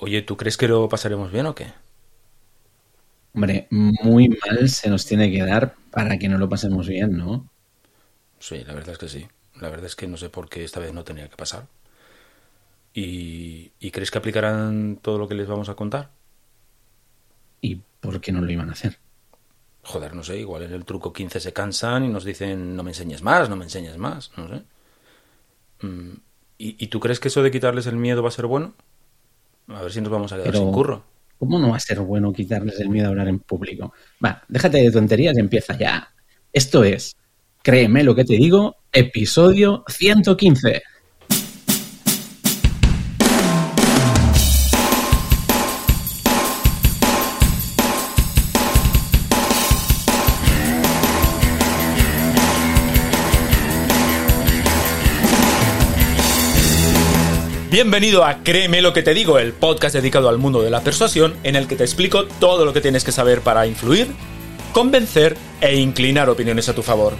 Oye, ¿tú crees que lo pasaremos bien o qué? Hombre, muy mal se nos tiene que dar para que no lo pasemos bien, ¿no? Sí, la verdad es que sí. La verdad es que no sé por qué esta vez no tenía que pasar. ¿Y, ¿Y, crees que aplicarán todo lo que les vamos a contar? ¿Y por qué no lo iban a hacer? Joder, no sé, igual en el truco 15 se cansan y nos dicen no me enseñes más, no me enseñes más, no sé. Mm, ¿Y, ¿Y, tú crees que eso de quitarles el miedo va a ser bueno? A ver si nos vamos a quedar Pero, sin curro. ¿Cómo no va a ser bueno quitarles el miedo a hablar en público? Va, déjate de tonterías y empieza ya. Esto es, créeme lo que te digo, episodio 115. Bienvenido a Créeme lo que te digo, el podcast dedicado al mundo de la persuasión en el que te explico todo lo que tienes que saber para influir, convencer e inclinar opiniones a tu favor.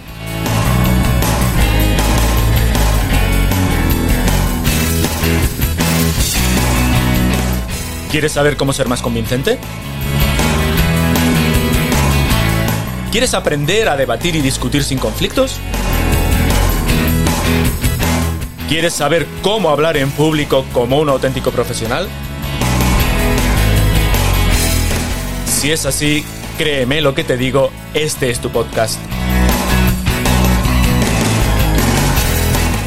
¿Quieres saber cómo ser más convincente? ¿Quieres aprender a debatir y discutir sin conflictos? ¿Quieres saber cómo hablar en público como un auténtico profesional? Si es así, créeme lo que te digo, este es tu podcast.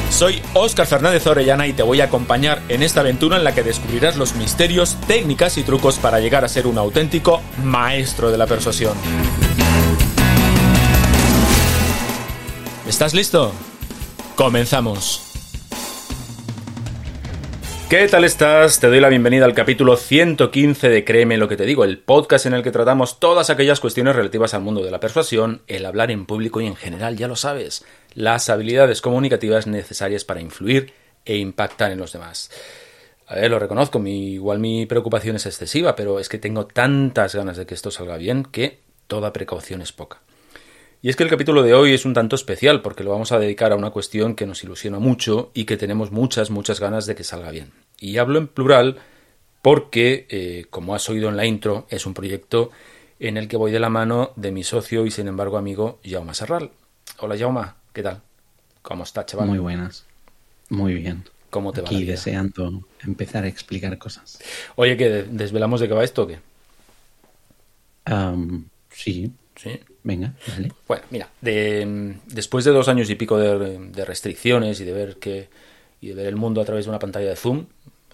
Soy Óscar Fernández Orellana y te voy a acompañar en esta aventura en la que descubrirás los misterios, técnicas y trucos para llegar a ser un auténtico maestro de la persuasión. ¿Estás listo? Comenzamos. ¿Qué tal estás? Te doy la bienvenida al capítulo 115 de Créeme lo que te digo, el podcast en el que tratamos todas aquellas cuestiones relativas al mundo de la persuasión, el hablar en público y en general, ya lo sabes, las habilidades comunicativas necesarias para influir e impactar en los demás. A ver, lo reconozco, mi, igual mi preocupación es excesiva, pero es que tengo tantas ganas de que esto salga bien que toda precaución es poca. Y es que el capítulo de hoy es un tanto especial porque lo vamos a dedicar a una cuestión que nos ilusiona mucho y que tenemos muchas, muchas ganas de que salga bien. Y hablo en plural porque, eh, como has oído en la intro, es un proyecto en el que voy de la mano de mi socio y sin embargo amigo Jaume Serral. Hola Jaume, ¿qué tal? ¿Cómo estás, chaval? Muy buenas. Muy bien. ¿Cómo te va Aquí deseando empezar a explicar cosas. Oye, ¿que desvelamos de qué va esto o qué? Um, sí, Sí. venga, dale. Bueno, mira, de, después de dos años y pico de, de restricciones y de ver que y de ver el mundo a través de una pantalla de Zoom,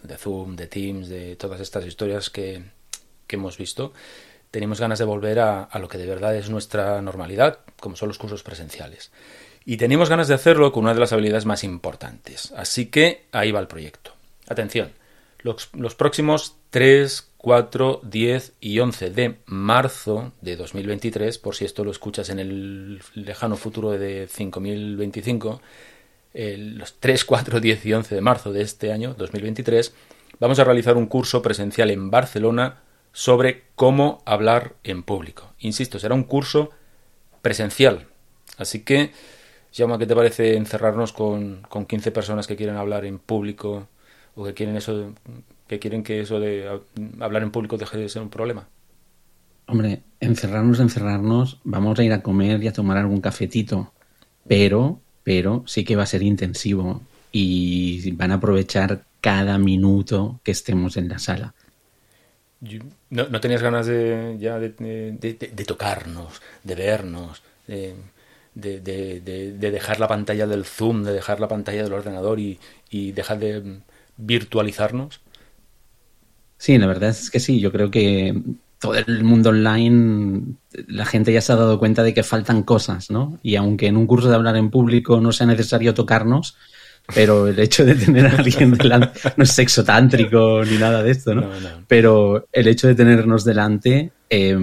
de Zoom, de Teams, de todas estas historias que, que hemos visto, tenemos ganas de volver a, a, lo que de verdad es nuestra normalidad, como son los cursos presenciales. Y tenemos ganas de hacerlo con una de las habilidades más importantes. Así que ahí va el proyecto. Atención, los, próximos 3, 4, 10 y 11 de marzo de 2023, por si esto lo escuchas en el lejano futuro de 5025, eh, los 3, 4, 10 y 11 de marzo de este año, 2023, vamos a realizar un curso presencial en Barcelona sobre cómo hablar en público. Insisto, será un curso presencial. Así que, Llama, ¿qué te parece encerrarnos con, con 15 personas que quieren hablar en público o que quieren eso que quieren que eso de hablar en público deje de ser un problema? Hombre, encerrarnos, encerrarnos, vamos a ir a comer y a tomar algún cafetito, pero, pero sí que va a ser intensivo y van a aprovechar cada minuto que estemos en la sala. ¿No, no tenías ganas de ya de, de, de, de tocarnos, de vernos, de, de, dejar la pantalla del Zoom, de dejar la pantalla del ordenador y, y dejar de virtualizarnos? Sí, la verdad es que sí. Yo creo que todo el mundo online, la gente ya se ha dado cuenta de que faltan cosas, ¿no? Y aunque en un curso de hablar en público no sea necesario tocarnos, pero el hecho de tener a alguien delante, no es sexo tántrico ni nada de esto, ¿no? No, no. Pero el hecho de tenernos delante eh,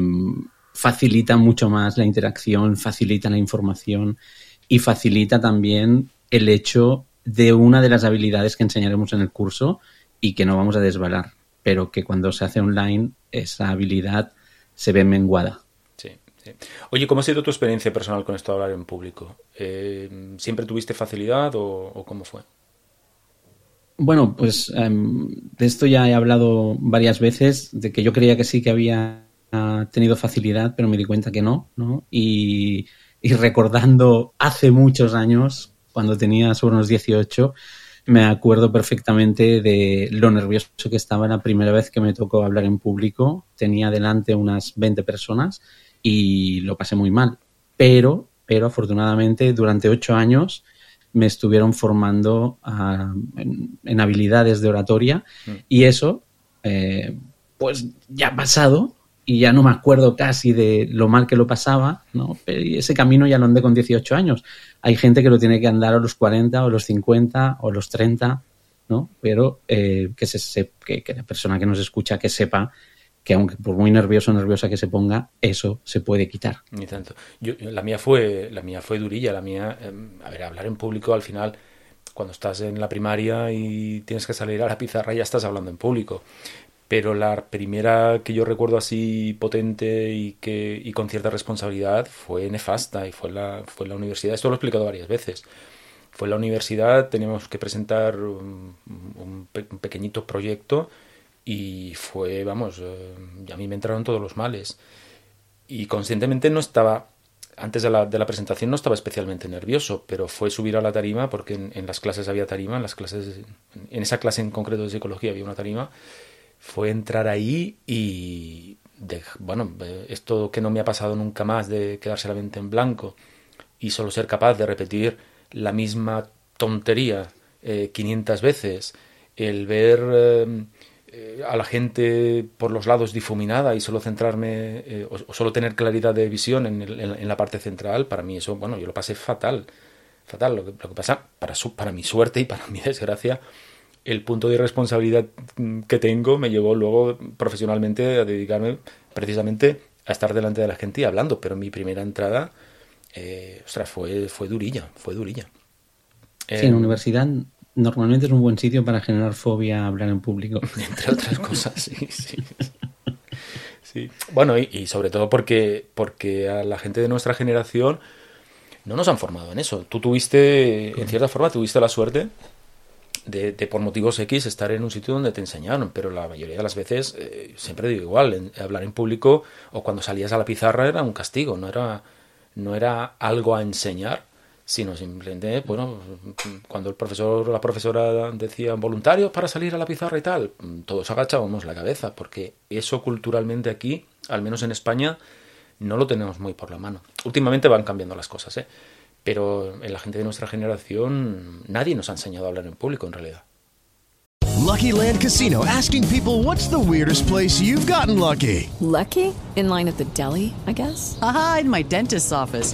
facilita mucho más la interacción, facilita la información y facilita también el hecho de una de las habilidades que enseñaremos en el curso y que no vamos a desvelar, pero que cuando se hace online esa habilidad se ve menguada. Sí, sí. Oye, ¿cómo ha sido tu experiencia personal con esto de hablar en público? Eh, ¿Siempre tuviste facilidad o, o cómo fue? Bueno, pues em, de esto ya he hablado varias veces, de que yo creía que sí que había tenido facilidad, pero me di cuenta que no, ¿no? Y, y recordando hace muchos años, cuando tenía sobre unos 18, me acuerdo perfectamente de lo nervioso que estaba la primera vez que me tocó hablar en público. Tenía delante unas 20 personas y lo pasé muy mal. Pero, pero afortunadamente durante ocho años me estuvieron formando ah, en, en habilidades de oratoria y eso, eh, pues ya ha pasado y ya no me acuerdo casi de lo mal que lo pasaba, ¿no? Y ese camino ya lo andé con 18 años. Hay gente que lo tiene que andar a los 40 o los 50 o los 30, ¿no? Pero eh, que, se, se- que, la persona que nos escucha que sepa que aunque por muy nervioso o nerviosa que se ponga, eso se puede quitar. Ni tanto. Yo, la mía fue, la mía fue durilla. La mía, eh, a ver, hablar en público al final, cuando estás en la primaria y tienes que salir a la pizarra, ya estás hablando en público. Pero la primera que yo recuerdo así potente y que y con cierta responsabilidad fue nefasta y fue la, fue la universidad. Esto lo he explicado varias veces. Fue la universidad, teníamos que presentar un, un pe- un pequeñito proyecto y fue, vamos, eh, a mí me entraron todos los males y conscientemente no estaba, antes de la, de la presentación no estaba especialmente nervioso, pero fue subir a la tarima porque en, en las clases había tarima, en las clases, en esa clase en concreto de psicología había una tarima, fue entrar ahí y, bueno, esto que no me ha pasado nunca más de quedarse la mente en blanco y solo ser capaz de repetir la misma tontería eh, 500 veces, el ver eh, a la gente por los lados difuminada y solo centrarme eh, o, solo tener claridad de visión en, el- en la parte central, para mí eso, bueno, yo lo pasé fatal, fatal. Lo que, lo que pasa, para, su- para mi suerte y para mi desgracia, el punto de irresponsabilidad mm, que tengo me llevó luego profesionalmente a dedicarme precisamente a estar delante de la gente y hablando, pero mi primera entrada, eh, ostras, fue, fue durilla, fue durilla. Sí, en Eh, universidad normalmente es un buen sitio para generar fobia a hablar en público. entre otras cosas, sí, sí. Sí. Bueno, y, y sobre todo porque, porque a la gente de nuestra generación no nos han formado en eso. Tú tuviste, en cierta forma, tuviste la suerte de, por motivos X estar en un sitio donde te enseñaron, pero la mayoría de las veces, eh, siempre digo igual, en- hablar en público o cuando salías a la pizarra era un castigo, no era, no era algo a enseñar, sino simplemente, bueno, cuando el profesor o la profesora decía voluntarios para salir a la pizarra y tal, todos agachábamos la cabeza, porque eso culturalmente aquí, al menos en España, no lo tenemos muy por la mano. Últimamente van cambiando las cosas, ¿eh? Pero en la gente de nuestra generación nadie nos ha enseñado a hablar en público en realidad. Lucky Land Casino asking people what's the weirdest place you've gotten lucky? Lucky? In line at the deli, I guess? Aha, in my dentist's office.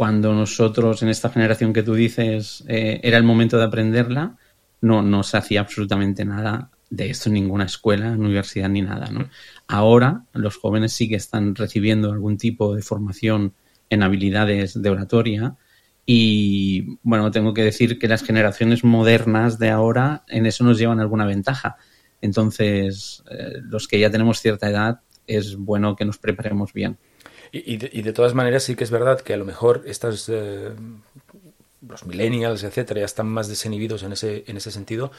cuando nosotros en esta generación que tú dices eh, era el momento de aprenderla, no, no se hacía absolutamente nada de esto en ninguna escuela, universidad ni nada. Ahora los jóvenes sí que están recibiendo algún tipo de formación en habilidades de oratoria y bueno, tengo que decir que las generaciones modernas de ahora en eso nos llevan alguna ventaja Entonces, eh, los que ya tenemos cierta edad, es bueno que nos preparemos bien. Y, y, de, y de, todas maneras sí que es verdad que a lo mejor estas eh, los millennials, etcétera, ya están más desinhibidos en ese, en ese sentido,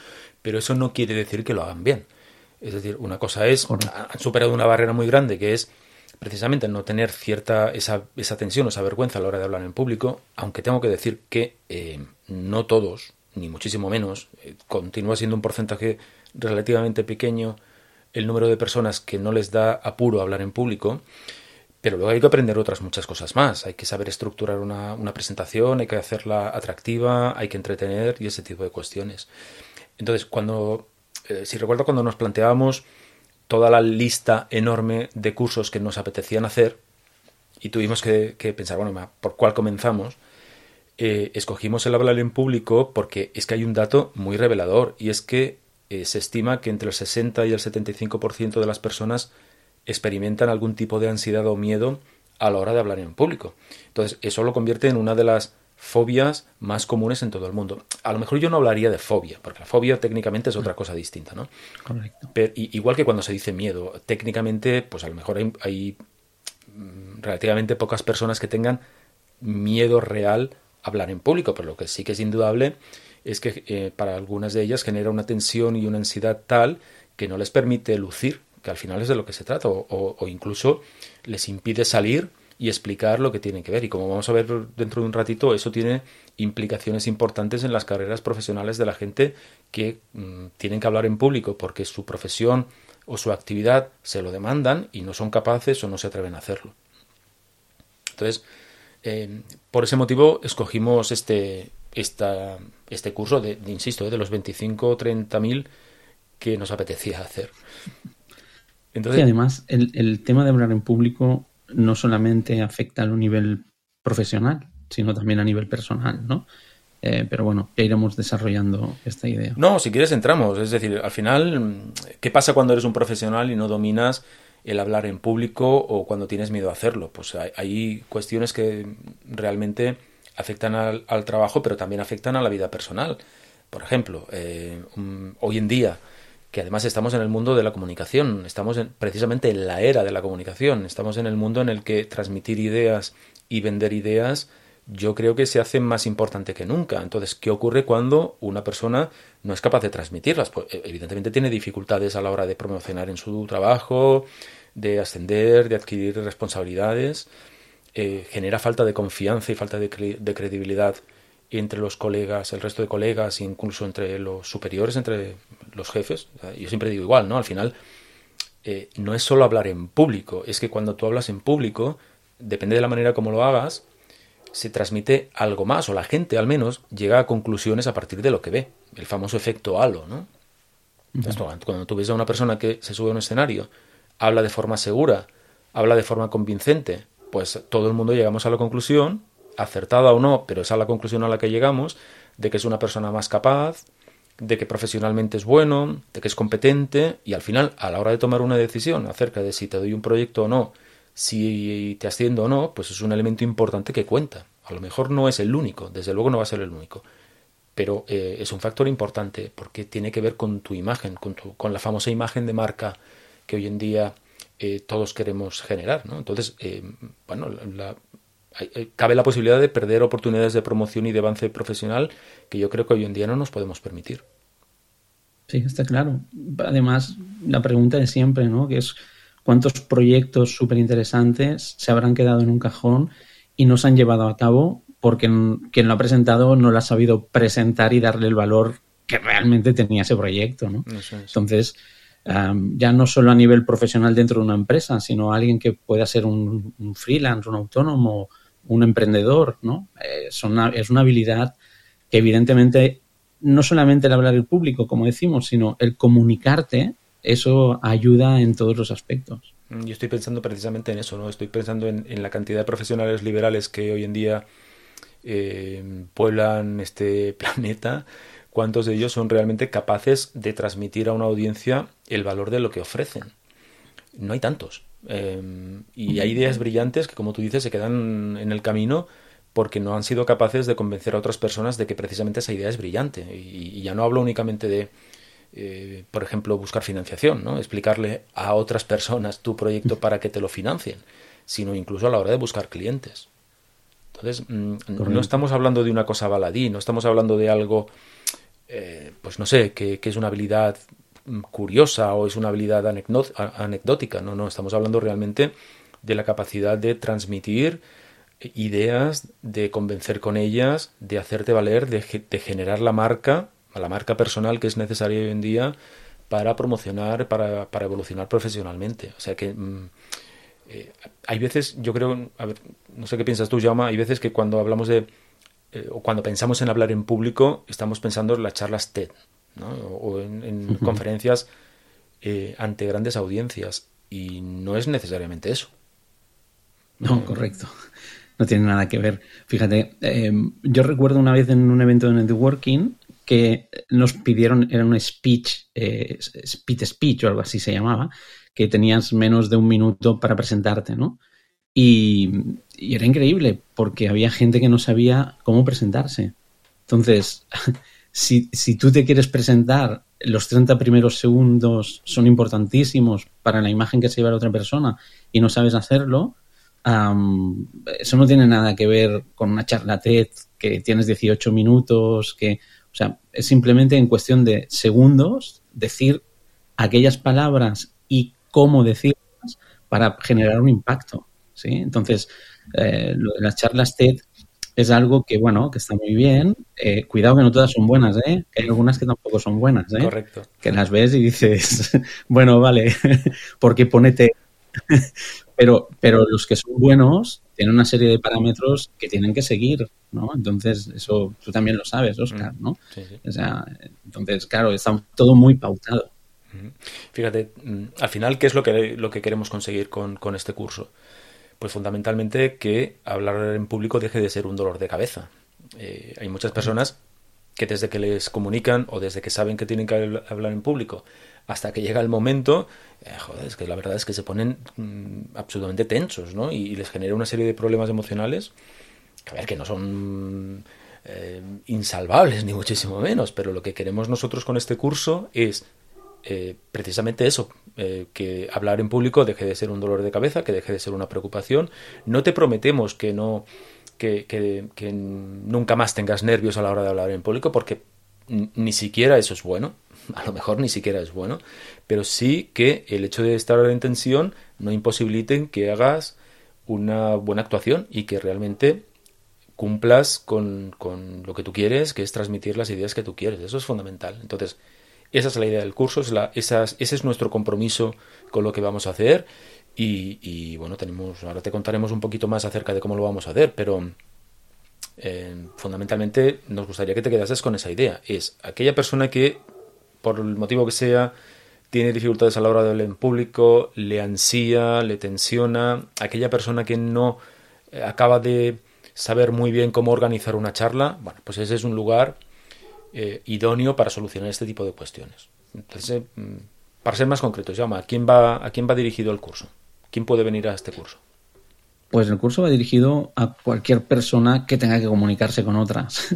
pero eso no quiere decir que lo hagan bien. Es decir, una cosa es, han superado una barrera muy grande que es precisamente no tener cierta esa, esa tensión o esa vergüenza a la hora de hablar en público, aunque tengo que decir que eh, no todos, ni muchísimo menos, eh, continúa siendo un porcentaje relativamente pequeño el número de personas que no les da apuro hablar en público, pero luego hay que aprender otras muchas cosas más. Hay que saber estructurar una, una presentación, hay que hacerla atractiva, hay que entretener y ese tipo de cuestiones. Entonces, cuando, eh, si recuerdo cuando nos planteábamos toda la lista enorme de cursos que nos apetecían hacer y tuvimos que, pensar, bueno, ¿por cuál comenzamos? Eh, escogimos el hablar en público porque es que hay un dato muy revelador y es que eh, se estima que entre el 60 y el 75% de las personas experimentan algún tipo de ansiedad o miedo a la hora de hablar en público. Entonces, eso lo convierte en una de las fobias más comunes en todo el mundo. A lo mejor yo no hablaría de fobia, porque la fobia técnicamente es otra cosa distinta, ¿no? Correcto. Pero, igual que cuando se dice miedo, técnicamente, pues a lo mejor hay, hay mm, relativamente pocas personas que tengan miedo real a hablar en público, pero lo que sí que es indudable es que eh, para algunas de ellas genera una tensión y una ansiedad tal que no les permite lucir que al final es de lo que se trata, o, incluso les impide salir y explicar lo que tienen que ver. Y como vamos a ver dentro de un ratito, eso tiene implicaciones importantes en las carreras profesionales de la gente que mmm, tienen que hablar en público porque su profesión o su actividad se lo demandan y no son capaces o no se atreven a hacerlo. Entonces, eh, por ese motivo escogimos este, esta, este curso de, de insisto, eh, de los 25 o 30 mil que nos apetecía hacer. Entonces, y además, el, el, tema de hablar en público no solamente afecta a un nivel profesional, sino también a nivel personal, ¿no? Eh, pero bueno, ya iremos desarrollando esta idea. No, si quieres entramos. Es decir, al final, ¿qué pasa cuando eres un profesional y no dominas el hablar en público o cuando tienes miedo a hacerlo? Pues hay, hay cuestiones que realmente afectan al, al, trabajo, pero también afectan a la vida personal. Por ejemplo, eh, hoy en día que además estamos en el mundo de la comunicación, estamos en, precisamente en la era de la comunicación, estamos en el mundo en el que transmitir ideas y vender ideas yo creo que se hace más importante que nunca. Entonces, ¿qué ocurre cuando una persona no es capaz de transmitirlas? Pues evidentemente tiene dificultades a la hora de promocionar en su trabajo, de ascender, de adquirir responsabilidades, eh, genera falta de confianza y falta de credibilidad entre los colegas, el resto de colegas, incluso entre los superiores, entre los jefes. Yo siempre digo igual, ¿no? Al final, eh, no es solo hablar en público, es que cuando tú hablas en público, depende de la manera como lo hagas, se transmite algo más, o la gente al menos llega a conclusiones a partir de lo que ve, el famoso efecto halo, ¿no? Entonces, cuando tú ves a una persona que se sube a un escenario, habla de forma segura, habla de forma convincente, pues todo el mundo llegamos a la conclusión acertada o no, pero esa es la conclusión a la que llegamos, de que es una persona más capaz, de que profesionalmente es bueno, de que es competente y al final, a la hora de tomar una decisión acerca de si te doy un proyecto o no, si te asciendo o no, pues es un elemento importante que cuenta. A lo mejor no es el único, desde luego no va a ser el único, pero eh, es un factor importante porque tiene que ver con tu imagen, con, tu, con la famosa imagen de marca que hoy en día eh, todos queremos generar. ¿no? Entonces, eh, bueno, la, cabe la posibilidad de perder oportunidades de promoción y de avance profesional que yo creo que hoy en día no nos podemos permitir. Sí, está claro. Además, la pregunta de siempre, ¿no? Que es cuántos proyectos súper interesantes se habrán quedado en un cajón y no se han llevado a cabo porque quien lo ha presentado no lo ha sabido presentar y darle el valor que realmente tenía ese proyecto, ¿no? Eso es. Entonces, um, ya no solo a nivel profesional dentro de una empresa, sino alguien que pueda ser un, un freelance, un autónomo, un emprendedor, ¿no? Es una, es una habilidad que evidentemente no solamente el hablar el público, como decimos, sino el comunicarte, eso ayuda en todos los aspectos. Yo estoy pensando precisamente en eso, ¿no? Estoy pensando en, en la cantidad de profesionales liberales que hoy en día eh, pueblan este planeta, cuántos de ellos son realmente capaces de transmitir a una audiencia el valor de lo que ofrecen. No hay tantos. Eh, y hay ideas brillantes que, como tú dices, se quedan en el camino porque no han sido capaces de convencer a otras personas de que precisamente esa idea es brillante. Y, y ya no hablo únicamente de, eh, por ejemplo, buscar financiación, ¿no? explicarle a otras personas tu proyecto para que te lo financien, sino incluso a la hora de buscar clientes. Entonces, mm, no estamos hablando de una cosa baladí, no estamos hablando de algo, eh, pues no sé, que, es una habilidad curiosa o es una habilidad anecdótica, no, no, estamos hablando realmente de la capacidad de transmitir ideas, de convencer con ellas, de hacerte valer, de, generar la marca, la marca personal que es necesaria hoy en día para promocionar, para, para evolucionar profesionalmente. O sea que mm, eh, hay veces, yo creo, a ver, no sé qué piensas tú, Jaume, hay veces que cuando hablamos de, eh, o cuando pensamos en hablar en público, estamos pensando en las charlas TED, ¿no? o, en, conferencias eh, ante grandes audiencias, y no es necesariamente eso. No, correcto. No tiene nada que ver. Fíjate, em, yo recuerdo una vez en un evento de networking que nos pidieron, era un speech, eh, speech speech o algo así se llamaba, que tenías menos de un minuto para presentarte, ¿no? Y, era increíble porque había gente que no sabía cómo presentarse. Entonces, si, si tú te quieres presentar, los 30 primeros segundos son importantísimos para la imagen que se lleva la otra persona y no sabes hacerlo, eso no tiene nada que ver con una charla TED que tienes 18 minutos, que, o sea, es simplemente en cuestión de segundos decir aquellas palabras y cómo decirlas para generar un impacto, ¿sí? Entonces, eh, lo las charlas TED es algo que, bueno, que está muy bien. Eh, cuidado que no todas son buenas, ¿eh? Hay algunas que tampoco son buenas, ¿eh? Correcto. Que las ves y dices, bueno, vale, porque ponete pero, pero los que son buenos tienen una serie de parámetros que tienen que seguir, ¿no? Entonces, eso tú también lo sabes, Oscar, ¿no? O sea, entonces, claro, está todo muy pautado. Fíjate, mm, al final, ¿qué es lo que, lo que queremos conseguir con, con este curso? Pues fundamentalmente que hablar en público deje de ser un dolor de cabeza. Eh, hay muchas personas que desde que les comunican o desde que saben que tienen que hablar en público hasta que llega el momento, eh, joder, es que la verdad es que se ponen mm, absolutamente tensos, ¿no? Y, les genera una serie de problemas emocionales que, a ver, que no son eh, insalvables, ni muchísimo menos, pero lo que queremos nosotros con este curso es eh, precisamente eso, que hablar en público deje de ser un dolor de cabeza, que deje de ser una preocupación. No te prometemos que no... Que, que, que nunca más tengas nervios a la hora de hablar en público, porque ni siquiera eso es bueno, a lo mejor ni siquiera es bueno, pero sí que el hecho de estar en tensión no imposibiliten que hagas una buena actuación y que realmente cumplas con, con, lo que tú quieres, que es transmitir las ideas que tú quieres. Eso es fundamental. Entonces, esa es la idea del curso, es la, ese es nuestro compromiso con lo que vamos a hacer. Y, y, bueno, tenemos, ahora te contaremos un poquito más acerca de cómo lo vamos a hacer, pero eh, fundamentalmente nos gustaría que te quedases con esa idea. Es aquella persona que por el motivo que sea, tiene dificultades a la hora de hablar en público, le ansía, le tensiona, aquella persona que no eh, acaba de saber muy bien cómo organizar una charla, bueno, pues ese es un lugar eh, idóneo para solucionar este tipo de cuestiones. Entonces, mm, para ser más concretos, llama, ¿a quién va, a quién va dirigido el curso? ¿Quién puede venir a este curso? Pues el curso va dirigido a cualquier persona que tenga que comunicarse con otras.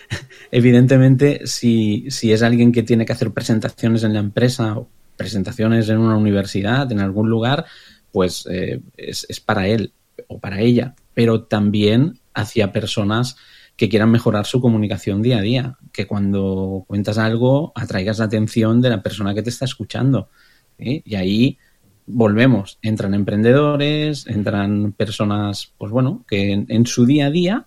Evidentemente, si, si, es alguien que tiene que hacer presentaciones en la empresa o presentaciones en una universidad, en algún lugar, pues eh, es, es, para él o para ella. Pero también hacia personas que quieran mejorar su comunicación día a día. Que cuando cuentas algo atraigas la atención de la persona que te está escuchando. Y ahí volvemos, entran emprendedores, entran personas, pues bueno, que en, su día a día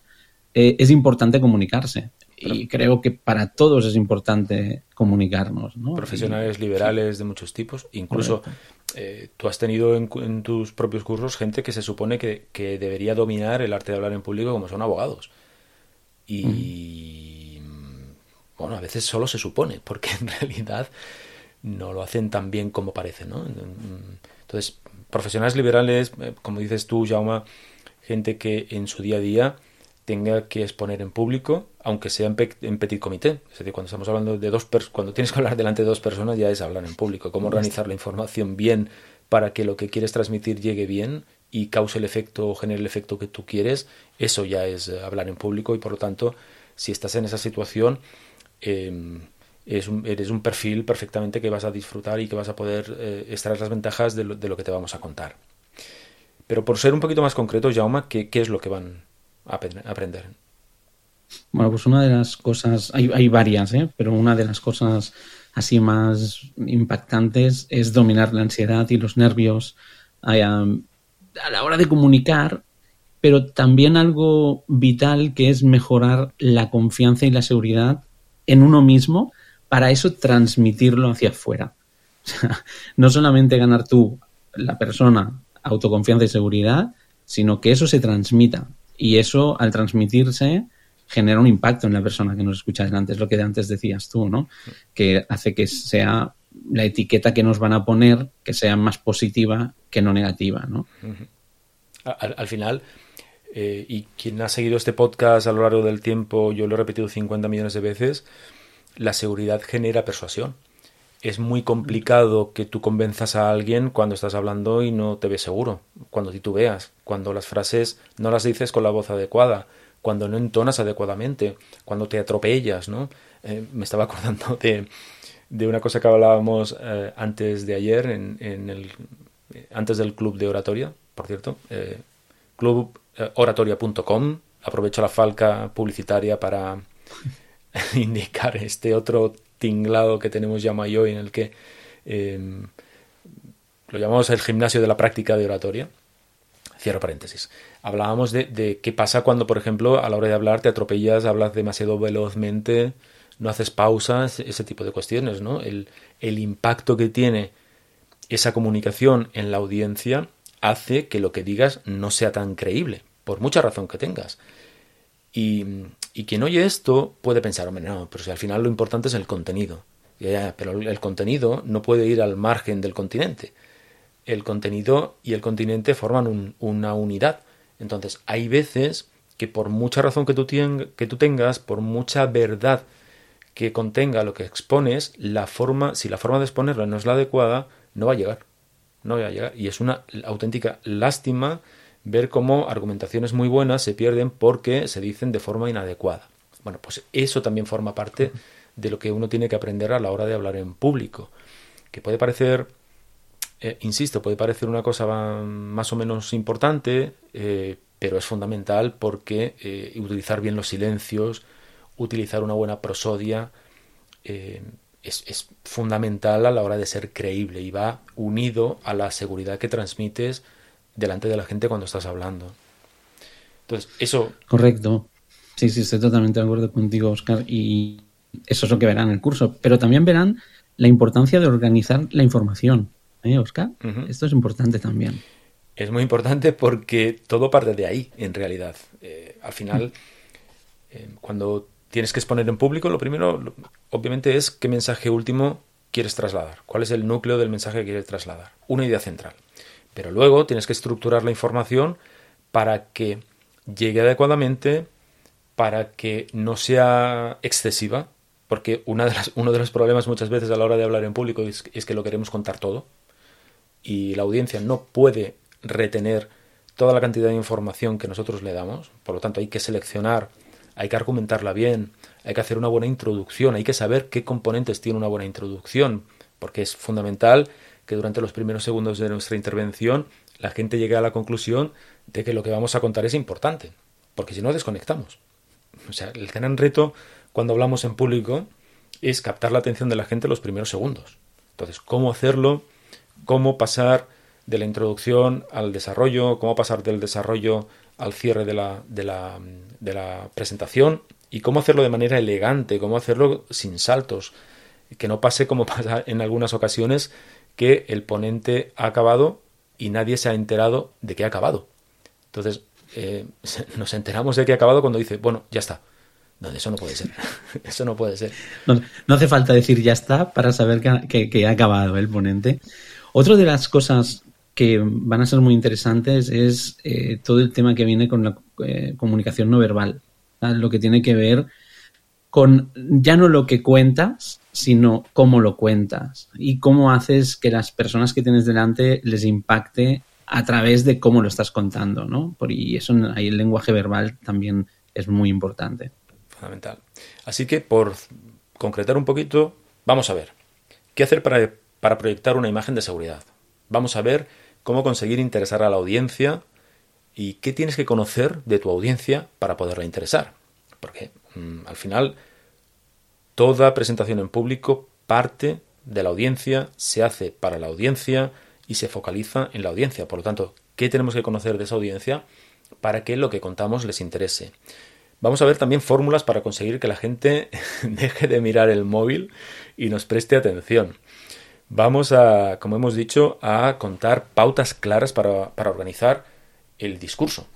eh, es importante comunicarse. Y creo que para todos es importante comunicarnos. ¿no? Profesionales liberales de muchos tipos. Incluso eh, tú has tenido en, tus propios cursos gente que se supone que, debería dominar el arte de hablar en público como son abogados. Y bueno, a veces solo se supone, porque en realidad no lo hacen tan bien como parece, ¿no? Entonces, profesionales liberales, eh, como dices tú, Jauma, gente que en su día a día tenga que exponer en público, aunque sea en, petit comité. Es decir, cuando estamos hablando de dos personas, cuando tienes que hablar delante de dos personas, ya es hablar en público. Cómo organizar la información bien para que lo que quieres transmitir llegue bien y cause el efecto o genere el efecto que tú quieres, eso ya es eh, hablar en público y por lo tanto, si estás en esa situación, em, eres un perfil perfectamente que vas a disfrutar y que vas a poder eh, extraer las ventajas de lo, que te vamos a contar. Pero por ser un poquito más concreto, Jaume, ¿qué, qué es lo que van a aprender? Bueno, pues una de las cosas, hay, hay varias, ¿eh? pero una de las cosas así más impactantes es dominar la ansiedad y los nervios a, la hora de comunicar, pero también algo vital que es mejorar la confianza y la seguridad en uno mismo para eso transmitirlo hacia afuera. O sea, no solamente ganar tú, la persona, autoconfianza y seguridad, sino que eso se transmita. Y eso, al transmitirse, genera un impacto en la persona que nos escucha delante. Es lo que antes decías tú, ¿no? Que hace que sea la etiqueta que nos van a poner que sea más positiva que no negativa, ¿no? al, al, final, eh, y quien ha seguido este podcast a lo largo del tiempo, yo lo he repetido 50 millones de veces, la seguridad genera persuasión. Es muy complicado que tú convenzas a alguien cuando estás hablando y no te ves seguro, cuando titubeas, cuando las frases no las dices con la voz adecuada, cuando no entonas adecuadamente, cuando te atropellas, ¿no? Eh, me estaba acordando de, de, una cosa que hablábamos eh, antes de ayer, en, el, eh, antes del club de oratoria, por cierto, eh, cluboratoria.com. Aprovecho la falca publicitaria para indicar este otro tinglado que tenemos ya hoy en el que eh, lo llamamos el gimnasio de la práctica de oratoria. Cierro paréntesis. Hablábamos de, qué pasa cuando, por ejemplo, a la hora de hablar te atropellas, hablas demasiado velozmente, no haces pausas, ese tipo de cuestiones, ¿no? El, el impacto que tiene esa comunicación en la audiencia hace que lo que digas no sea tan creíble, por mucha razón que tengas. Y, y quien oye esto puede pensar, hombre, no, pero si al final lo importante es el contenido. Ya, pero el contenido no puede ir al margen del continente. El contenido y el continente forman un, una unidad. Entonces, hay veces que por mucha razón que tú, que tú tengas, por mucha verdad que contenga lo que expones, la forma, si la forma de exponerlo no es la adecuada, no va a llegar. No va a llegar. Y es una auténtica lástima ver cómo argumentaciones muy buenas se pierden porque se dicen de forma inadecuada. Bueno, pues eso también forma parte de lo que uno tiene que aprender a la hora de hablar en público. Que puede parecer, eh, insisto, puede parecer una cosa más o menos importante, eh, pero es fundamental porque eh, utilizar bien los silencios, utilizar una buena prosodia, es, es fundamental a la hora de ser creíble y va unido a la seguridad que transmites delante de la gente cuando estás hablando. Entonces, eso... Correcto. Sí, sí, estoy totalmente de acuerdo contigo, Oscar, y eso es lo que verán en el curso. Pero también verán la importancia de organizar la información. ¿Eh, Oscar? Uh -huh. Esto es importante también. Es muy importante porque todo parte de ahí, en realidad. Eh, al final, eh, cuando tienes que exponer en público, lo primero, obviamente, es qué mensaje último quieres trasladar. ¿Cuál es el núcleo del mensaje que quieres trasladar? Una idea central. Pero luego tienes que estructurar la información para que llegue adecuadamente, para que no sea excesiva, porque una de las, uno de los problemas muchas veces a la hora de hablar en público es, es, que lo queremos contar todo y la audiencia no puede retener toda la cantidad de información que nosotros le damos, por lo tanto hay que seleccionar, hay que argumentarla bien, hay que hacer una buena introducción, hay que saber qué componentes tiene una buena introducción, porque es fundamental que durante los primeros segundos de nuestra intervención la gente llegue a la conclusión de que lo que vamos a contar es importante, porque si no desconectamos. O sea, el gran reto cuando hablamos en público es captar la atención de la gente en los primeros segundos. Entonces, ¿cómo hacerlo? ¿Cómo pasar de la introducción al desarrollo? ¿Cómo pasar del desarrollo al cierre de la, de la, presentación? ¿Y cómo hacerlo de manera elegante? ¿Cómo hacerlo sin saltos? Que no pase como pasa en algunas ocasiones que el ponente ha acabado y nadie se ha enterado de que ha acabado. Entonces, eh, nos enteramos de que ha acabado cuando dice, bueno, ya está. No, eso no puede ser. eso no puede ser. No, hace falta decir ya está para saber que, que ha acabado el ponente. Otra de las cosas que van a ser muy interesantes es eh, todo el tema que viene con la eh, comunicación no verbal. Lo que tiene que ver con ya no lo que cuentas, sino cómo lo cuentas y cómo haces que las personas que tienes delante les impacte a través de cómo lo estás contando, ¿no? Por, y eso ahí el lenguaje verbal también es muy importante. Fundamental. Así que por concretar un poquito, vamos a ver, ¿qué hacer para, para proyectar una imagen de seguridad? Vamos a ver cómo conseguir interesar a la audiencia y qué tienes que conocer de tu audiencia para poderla interesar. Porque mm, al final toda presentación en público parte de la audiencia, se hace para la audiencia y se focaliza en la audiencia. Por lo tanto, ¿qué tenemos que conocer de esa audiencia para que lo que contamos les interese? Vamos a ver también fórmulas para conseguir que la gente deje de mirar el móvil y nos preste atención. Vamos a, como hemos dicho, a contar pautas claras para, para organizar el discurso.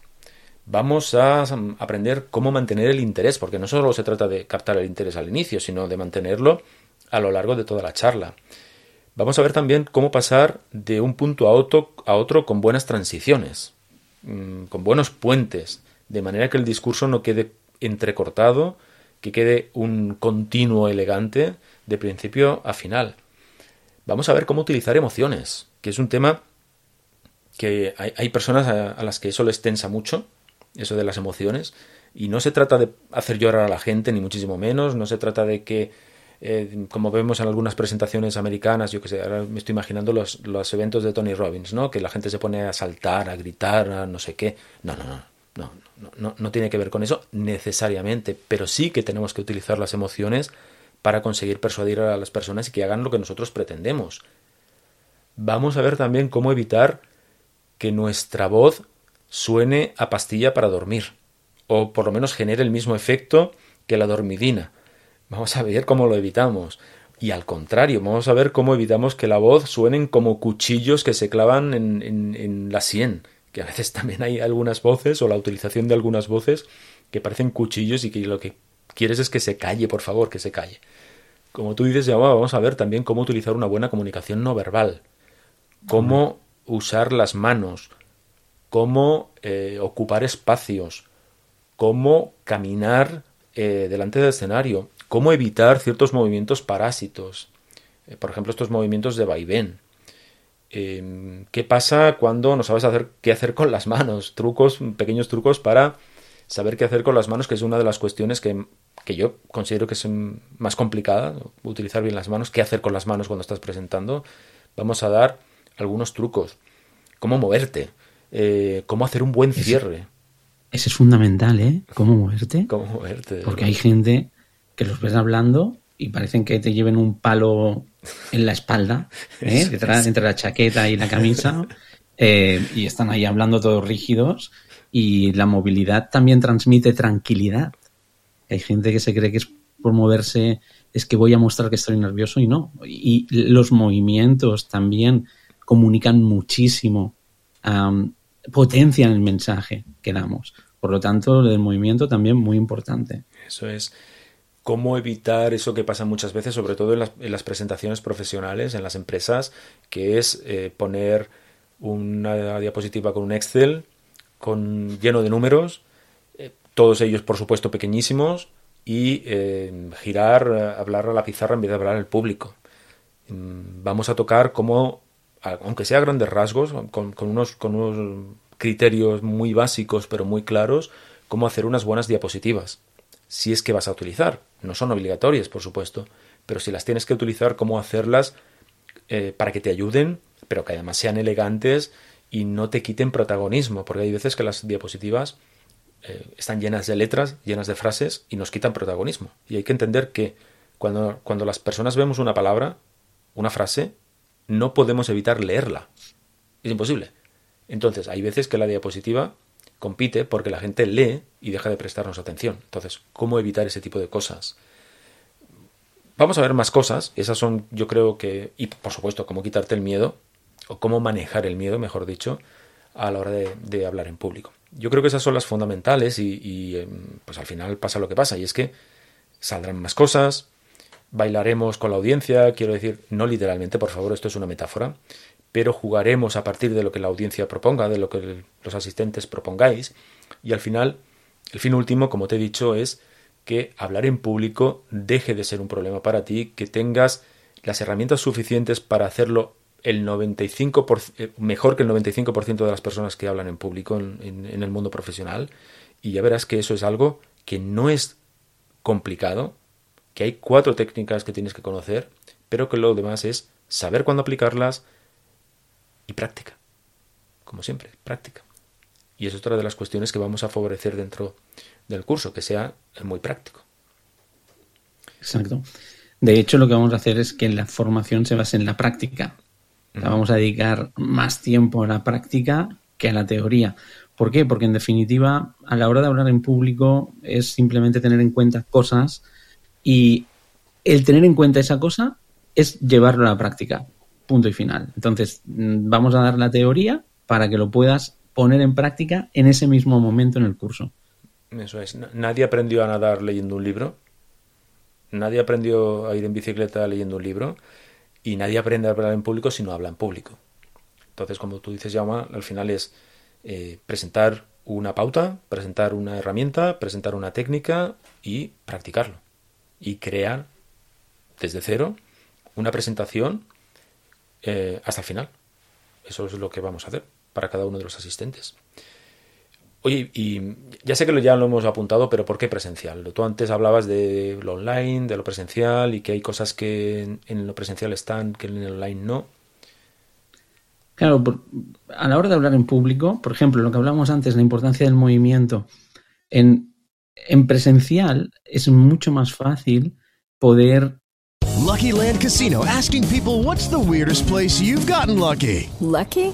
Vamos a aprender cómo mantener el interés, porque no solo se trata de captar el interés al inicio, sino de mantenerlo a lo largo de toda la charla. Vamos a ver también cómo pasar de un punto a otro, a otro con buenas transiciones, mm, con buenos puentes, de manera que el discurso no quede entrecortado, que quede un continuo elegante de principio a final. Vamos a ver cómo utilizar emociones, que es un tema que hay, personas a, las que eso les tensa mucho, eso de las emociones, y no se trata de hacer llorar a la gente, ni muchísimo menos, no se trata de que, eh, como vemos en algunas presentaciones americanas, yo que sé, ahora me estoy imaginando los, los eventos de Tony Robbins, ¿no? Que la gente se pone a saltar, a gritar, a no sé qué. No, no, no, no, no, no, no tiene que ver con eso necesariamente, pero sí que tenemos que utilizar las emociones para conseguir persuadir a las personas y que hagan lo que nosotros pretendemos. Vamos a ver también cómo evitar que nuestra voz suene a pastilla para dormir, o por lo menos genere el mismo efecto que la dormidina. Vamos a ver cómo lo evitamos. Y al contrario, vamos a ver cómo evitamos que la voz suenen como cuchillos que se clavan en, en la sien, que a veces también hay algunas voces o la utilización de algunas voces que parecen cuchillos y que lo que quieres es que se calle, por favor, que se calle. Como tú dices, ya vamos a ver también cómo utilizar una buena comunicación no verbal, cómo usar las manos, cómo eh, ocupar espacios, cómo caminar eh, delante del escenario, cómo evitar ciertos movimientos parásitos, eh, por ejemplo, estos movimientos de vaivén. Em, ¿Qué pasa cuando no sabes hacer qué hacer con las manos? Trucos, pequeños trucos para saber qué hacer con las manos, que es una de las cuestiones que, que yo considero que es más complicada, utilizar bien las manos, qué hacer con las manos cuando estás presentando. Vamos a dar algunos trucos. Cómo moverte, eh, cómo hacer un buen cierre. Ese, es fundamental, ¿eh? Cómo moverte. Cómo moverte. Porque hay gente que los ves hablando y parecen que te lleven un palo en la espalda, ¿eh? Detrás, entre la chaqueta y la camisa, eh, y están ahí hablando todos rígidos. Y la movilidad también transmite tranquilidad. Hay gente que se cree que es por moverse, es que voy a mostrar que estoy nervioso y no. Y los movimientos también comunican muchísimo, potencian el mensaje que damos. Por lo tanto, el movimiento también muy importante. Eso es cómo evitar eso que pasa muchas veces, sobre todo en las, presentaciones profesionales, en las empresas, que es eh, poner una diapositiva con un Excel con, lleno de números, eh, todos ellos por supuesto pequeñísimos, y eh, girar, hablar a la pizarra en vez de hablar al público. Mm, vamos a tocar cómo aunque sea a grandes rasgos, con, unos, con unos criterios muy básicos pero muy claros, cómo hacer unas buenas diapositivas. Si es que vas a utilizar. No son obligatorias, por supuesto, pero si las tienes que utilizar, cómo hacerlas eh, para que te ayuden, pero que además sean elegantes y no te quiten protagonismo, porque hay veces que las diapositivas eh, están llenas de letras, llenas de frases y nos quitan protagonismo. Y hay que entender que cuando, cuando las personas vemos una palabra, una frase, no podemos evitar leerla. Es imposible. Entonces, hay veces que la diapositiva compite porque la gente lee y deja de prestarnos atención. Entonces, ¿cómo evitar ese tipo de cosas? Vamos a ver más cosas. Esas son, yo creo que, y por supuesto, cómo quitarte el miedo, o cómo manejar el miedo, mejor dicho, a la hora de, hablar en público. Yo creo que esas son las fundamentales y, y, em, pues al final pasa lo que pasa y es que saldrán más cosas, bailaremos con la audiencia, quiero decir, no literalmente, por favor, esto es una metáfora, pero jugaremos a partir de lo que la audiencia proponga, de lo que los asistentes propongáis, y al final, el fin último, como te he dicho, es que hablar en público deje de ser un problema para ti, que tengas las herramientas suficientes para hacerlo el 95%, eh, mejor que el 95% de las personas que hablan en público en el mundo profesional, y ya verás que eso es algo que no es complicado, que hay cuatro técnicas que tienes que conocer, pero que lo demás es saber cuándo aplicarlas y práctica. Como siempre, práctica. Y es otra de las cuestiones que vamos a favorecer dentro del curso, que sea muy práctico. Exacto. De hecho, lo que vamos a hacer es que la formación se base en la práctica. Vamos a dedicar más tiempo a la práctica que a la teoría. ¿Por qué? Porque en definitiva, a la hora de hablar en público es simplemente tener en cuenta cosas y el tener en cuenta esa cosa es llevarlo a la práctica. Punto y final. Entonces, mm, vamos a dar la teoría para que lo puedas poner en práctica en ese mismo momento en el curso. Eso es. Nadie aprendió a nadar leyendo un libro. Nadie aprendió a ir en bicicleta leyendo un libro. Y nadie aprende a hablar en público si no habla en público. Entonces, como tú dices, Jaume, al final es eh, presentar una pauta, presentar una herramienta, presentar una técnica y practicarlo. Y crear desde cero una presentación eh, hasta el final. Eso es lo que vamos a hacer para cada uno de los asistentes. Oye, y ya sé que ya lo hemos apuntado, pero ¿por qué presencial? Tú antes hablabas de lo online, de lo presencial y que hay cosas que en lo presencial están, que en el online no. Claro, a la hora de hablar en público, por ejemplo, lo que hablamos antes, la importancia del movimiento, en, en presencial es mucho más fácil poder Lucky Land Casino asking people what's the weirdest place you've gotten lucky? Lucky?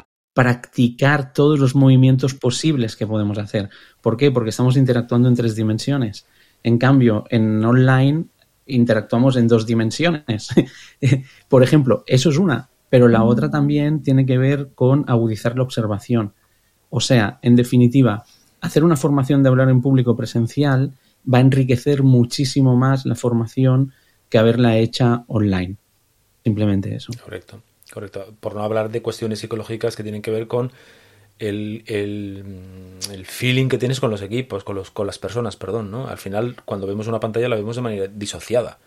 practicar todos los movimientos posibles que podemos hacer. ¿Por qué? Porque estamos interactuando en tres dimensiones. En cambio, en online interactuamos en dos dimensiones. Por ejemplo, eso es una, pero la otra también tiene que ver con agudizar la observación. O sea, en definitiva, hacer una formación de hablar en público presencial va a enriquecer muchísimo más la formación que haberla hecha online. Simplemente eso. Correcto. Correcto. Por no hablar de cuestiones psicológicas que tienen que ver con el, el, feeling que tienes con los equipos, con, los, con las personas, perdón, ¿no? Al final, cuando vemos una pantalla, la vemos de manera disociada.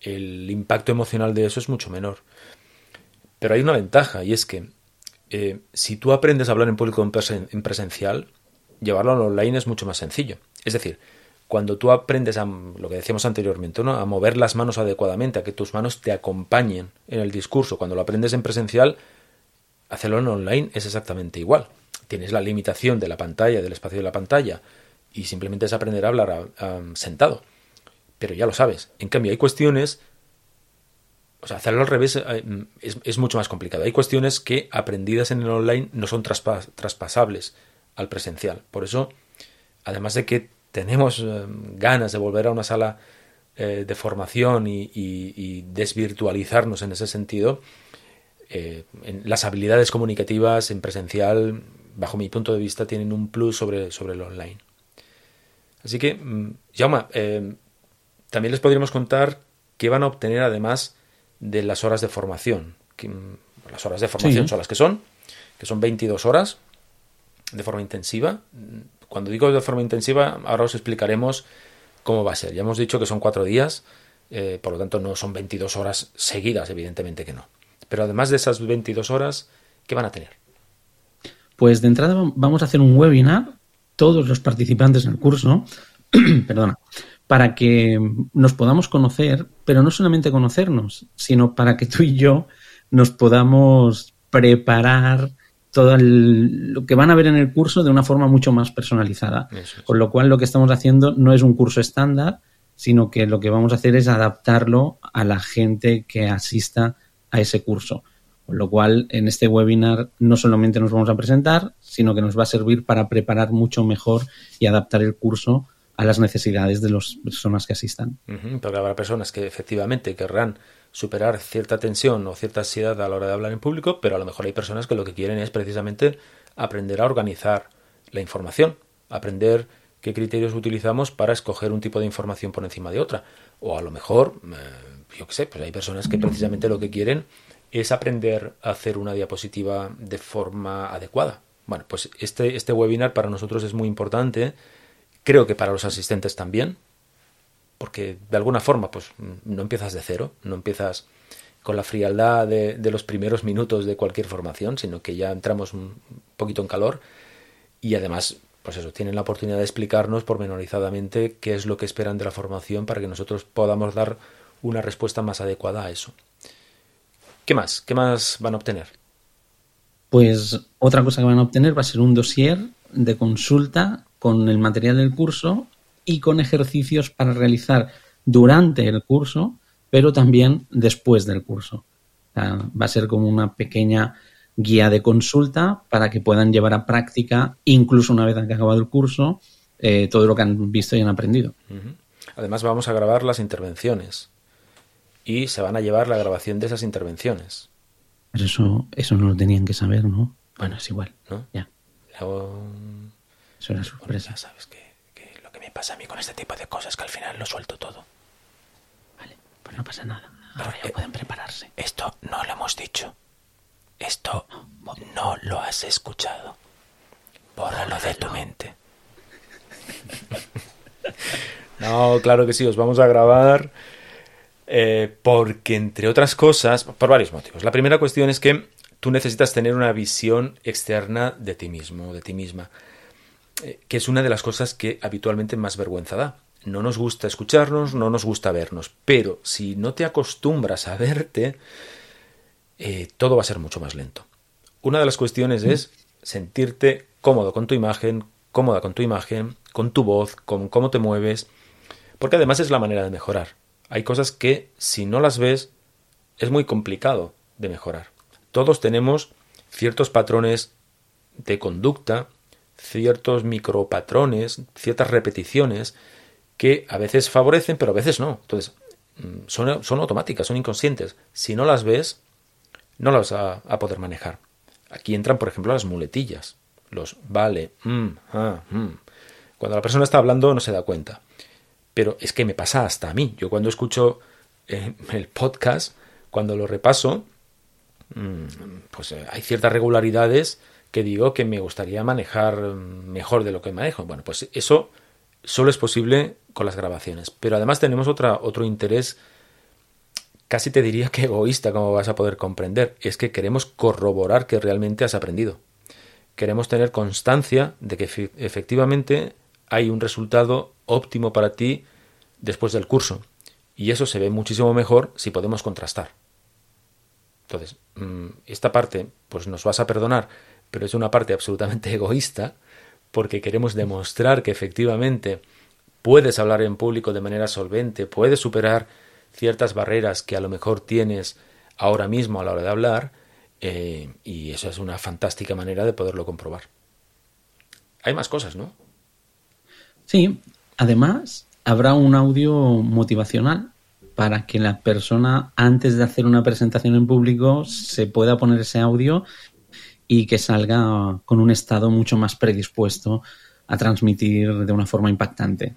El impacto emocional de eso es mucho menor. Pero hay una ventaja, y es que eh, si tú aprendes a hablar en público en presencial, llevarlo online es mucho más sencillo. Es decir, cuando tú aprendes a lo que decíamos anteriormente, ¿no? a mover las manos adecuadamente, a que tus manos te acompañen en el discurso, cuando lo aprendes en presencial, hacerlo en online es exactamente igual. Tienes la limitación de la pantalla, del espacio de la pantalla, y simplemente es aprender a hablar sentado. Pero ya lo sabes. En cambio, hay cuestiones. O sea, hacerlo al revés eh, es, es, mucho más complicado. Hay cuestiones que aprendidas en el online no son traspasables al presencial. Por eso, además de que tenemos eh, ganas de volver a una sala eh, de formación y, desvirtualizarnos en ese sentido, eh, las habilidades comunicativas en presencial, bajo mi punto de vista, tienen un plus sobre, sobre el online. Así que, mm, Jaume, también les podríamos contar qué van a obtener además de las horas de formación. Mm, las horas de formación son las que son, que son 22 horas de forma intensiva cuando digo de forma intensiva, ahora os explicaremos cómo va a ser. Ya hemos dicho que son cuatro días, eh, por lo tanto no son 22 horas seguidas, evidentemente que no. Pero además de esas 22 horas, ¿qué van a tener? Pues de entrada vamos a hacer un webinar, todos los participantes en el curso, perdona, para que nos podamos conocer, pero no solamente conocernos, sino para que tú y yo nos podamos preparar todo lo que van a ver en el curso de una forma mucho más personalizada. Con lo cual lo que estamos haciendo no es un curso estándar, sino que lo que vamos a hacer es adaptarlo a la gente que asista a ese curso. Con lo cual, en este webinar no solamente nos vamos a presentar, sino que nos va a servir para preparar mucho mejor y adaptar el curso a las necesidades de las personas que asistan. Porque habrá personas que efectivamente querrán superar cierta tensión o cierta ansiedad a la hora de hablar en público, pero a lo mejor hay personas que lo que quieren es precisamente aprender a organizar la información, aprender qué criterios utilizamos para escoger un tipo de información por encima de otra. O a lo mejor, eh, yo qué sé, pues hay personas que precisamente lo que quieren es aprender a hacer una diapositiva de forma adecuada. Bueno, pues este, este webinar para nosotros es muy importante, creo que para los asistentes también, porque de alguna forma pues no empiezas de cero, no empiezas con la frialdad de, los primeros minutos de cualquier formación, sino que ya entramos un poquito en calor y además pues eso, tienen la oportunidad de explicarnos pormenorizadamente qué es lo que esperan de la formación para que nosotros podamos dar una respuesta más adecuada a eso. ¿Qué más? ¿Qué más van a obtener? Pues otra cosa que van a obtener va a ser un dossier de consulta con el material del curso y con ejercicios para realizar durante el curso, pero también después del curso. O sea, va a ser como una pequeña guía de consulta para que puedan llevar a práctica, incluso una vez que ha acabado el curso, eh, todo lo que han visto y han aprendido. Además vamos a grabar las intervenciones y se van a llevar la grabación de esas intervenciones. Pero eso, eso no lo tenían que saber, ¿no? Bueno, es igual. ¿no? Ya, Luego, era bueno, sorpresa. ya sabes que, que lo que me pasa a mí con este tipo de cosas es que al final lo suelto todo. Vale, pues no pasa nada. Ahora Pero, ya eh, pueden prepararse. Esto no lo hemos dicho. Esto no lo has escuchado. Bórralo de tu mente. No, claro que sí, os vamos a grabar eh, porque, entre otras cosas, por varios motivos. La primera cuestión es que tú necesitas tener una visión externa de ti mismo, de ti misma, eh, que es una de las cosas que habitualmente más vergüenza da. No nos gusta escucharnos, no nos gusta vernos, pero si no te acostumbras a verte, eh, todo va a ser mucho más lento. Una de las cuestiones es sentirte cómodo con tu imagen, cómoda con tu imagen, con tu voz, con cómo te mueves, porque además es la manera de mejorar. Hay cosas que si no las ves es muy complicado de mejorar. Todos tenemos ciertos patrones de conducta, ciertos micropatrones, ciertas repeticiones que a veces favorecen, pero a veces no. Entonces, mm, son, son automáticas, son inconscientes. Si no las ves, no las vas a, poder manejar. Aquí entran, por ejemplo, las muletillas. Los vale, mm, ah, mm. Cuando la persona está hablando no se da cuenta. Pero es que me pasa hasta a mí. Yo cuando escucho eh, el podcast, cuando lo repaso, mm, pues eh, hay ciertas regularidades que digo que me gustaría manejar mejor de lo que manejo. Bueno, pues eso solo es posible con las grabaciones. Pero además tenemos otra, otro interés, casi te diría que egoísta, como vas a poder comprender. Es que queremos corroborar que realmente has aprendido. Queremos tener constancia de que efe- efectivamente hay un resultado óptimo para ti después del curso. Y eso se ve muchísimo mejor si podemos contrastar. Entonces, mm, esta parte, pues nos vas a perdonar, pero es una parte absolutamente egoísta, porque queremos demostrar que efectivamente puedes hablar en público de manera solvente, puedes superar ciertas barreras que a lo mejor tienes ahora mismo a la hora de hablar, eh, y eso es una fantástica manera de poderlo comprobar. Hay más cosas, ¿no? Sí, además habrá un audio motivacional para que la persona antes de hacer una presentación en público se pueda poner ese audio y que salga con un estado mucho más predispuesto a transmitir de una forma impactante.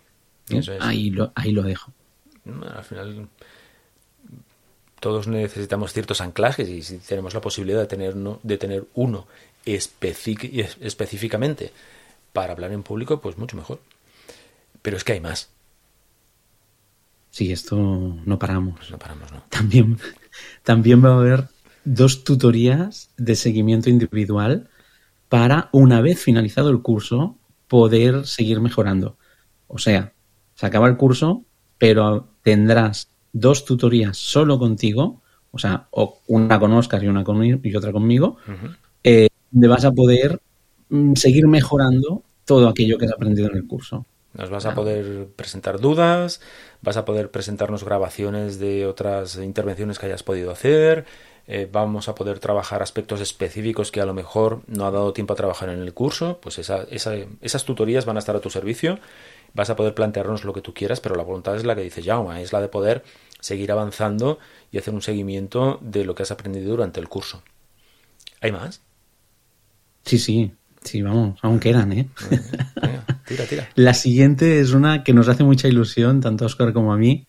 Eso es. Ahí, lo, ahí lo dejo. Bueno, Al final todos necesitamos ciertos anclajes y si tenemos la posibilidad de tener, no- de tener uno específicamente para hablar en público, pues mucho mejor. Pero es que hay más. Sí, esto no paramos. No paramos, ¿no? También, también va a haber dos tutorías de seguimiento individual para, una vez finalizado el curso, poder seguir mejorando. O sea, se acaba el curso, pero tendrás dos tutorías solo contigo, o sea, una con Oscar y una conmigo y otra conmigo, eh, donde vas a poder mm, seguir mejorando todo aquello que has aprendido en el curso. Nos vas a poder presentar dudas, vas a poder presentarnos grabaciones de otras intervenciones que hayas podido hacer, eh, vamos a poder trabajar aspectos específicos que a lo mejor no ha dado tiempo a trabajar en el curso, pues esa, esa, esas tutorías van a estar a tu servicio, vas a poder plantearnos lo que tú quieras, pero la voluntad es la que dice Jaume, es la de poder seguir avanzando y hacer un seguimiento de lo que has aprendido durante el curso. ¿Hay más? Sí, sí, sí, vamos, aún quedan, ¿eh? Venga, tira, tira. La siguiente es una que nos hace mucha ilusión, tanto a Oscar como a mí,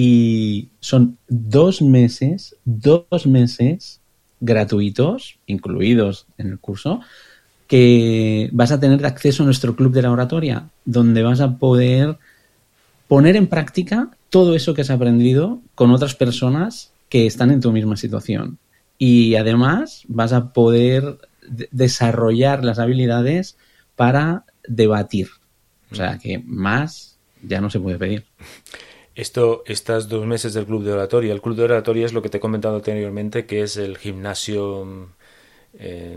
y son dos meses, dos meses gratuitos, incluidos en el curso, que vas a tener acceso a nuestro club de la oratoria, donde vas a poder poner en práctica todo eso que has aprendido con otras personas que están en tu misma situación. Y además vas a poder de- desarrollar las habilidades para debatir. O sea que más ya no se puede pedir. Esto, estas dos meses del club de oratoria. El club de oratoria es lo que te he comentado anteriormente, que es el gimnasio eh,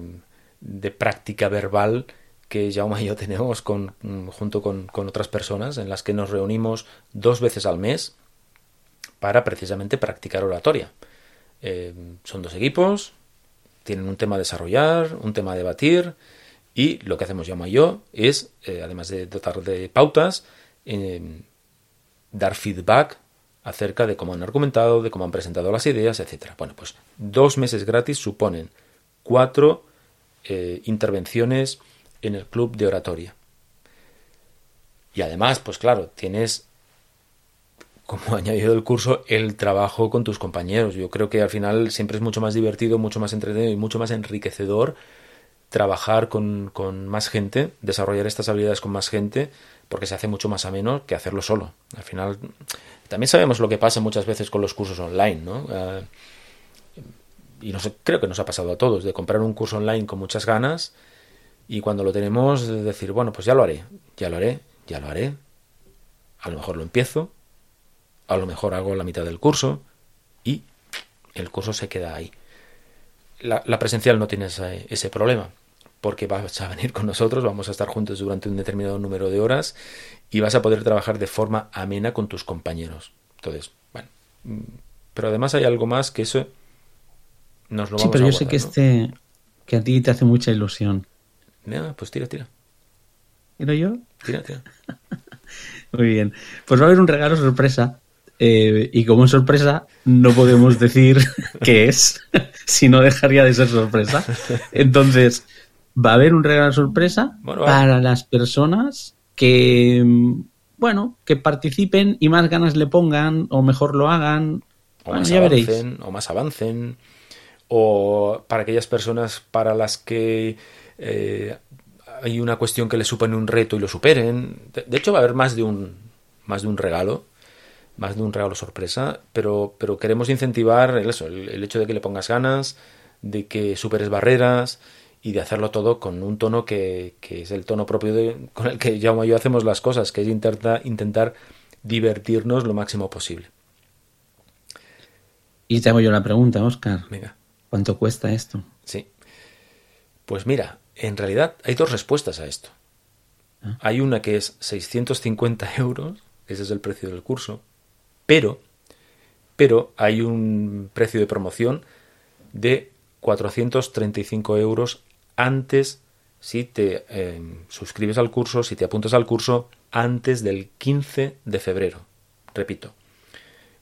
de práctica verbal que Jaume y yo tenemos con, junto con, con otras personas, en las que nos reunimos dos veces al mes para precisamente practicar oratoria. Eh, son dos equipos, tienen un tema a desarrollar, un tema a debatir, y lo que hacemos Jaume y yo es, eh, además de dotar de pautas, eh, dar feedback acerca de cómo han argumentado, de cómo han presentado las ideas, etcétera. Bueno, pues dos meses gratis suponen cuatro eh, intervenciones en el club de oratoria. Y además, pues claro, tienes como añadido del curso el trabajo con tus compañeros. Yo creo que al final siempre es mucho más divertido, mucho más entretenido y mucho más enriquecedor trabajar con más gente, desarrollar estas habilidades con más gente, porque se hace mucho más ameno que hacerlo solo. Al final, también sabemos lo que pasa muchas veces con los cursos online, ¿no? Eh, y creo que nos ha pasado a todos, de comprar un curso online con muchas ganas y cuando lo tenemos, de decir, bueno, pues ya lo haré, ya lo haré, ya lo haré. A lo mejor lo empiezo, a lo mejor hago la mitad del curso y el curso se queda ahí. La, la presencial no tiene ese, ese problema porque vas a venir con nosotros, vamos a estar juntos durante un determinado número de horas y vas a poder trabajar de forma amena con tus compañeros. Entonces, bueno, mm, pero además hay algo más que eso nos lo Sí, vamos pero a yo sé que este que a ti te hace mucha ilusión. Ya, pues tira, tira, ¿Pero yo? tira, tira. Muy bien. Pues va a haber un regalo sorpresa. eh, y como es sorpresa, no podemos decir qué es, si no dejaría de ser sorpresa. Entonces, va a haber un regalo sorpresa Bueno, para las personas que, bueno, que participen y más ganas le pongan o mejor lo hagan. o Bueno, más ya veréis. avancen, o más avancen, o para aquellas personas para las que eh, hay una cuestión que les supone un reto y lo superen. De, de hecho, va a haber más de un más de un regalo, más de un regalo sorpresa, pero, pero queremos incentivar el, eso, el, el hecho de que le pongas ganas, de que superes barreras y de hacerlo todo con un tono que, que es el tono propio de, con el que Jaume y yo hacemos las cosas, que es intenta- intentar divertirnos lo máximo posible. Y te hago yo la pregunta, Oscar. Venga. ¿Cuánto cuesta esto? Sí. Pues mira, en realidad hay dos respuestas a esto. Hay una que es 650 euros, ese es el precio del curso, pero, pero hay un precio de promoción de 435 euros antes si te eh, suscribes al curso, si te apuntas al curso antes del 15 de febrero. Repito,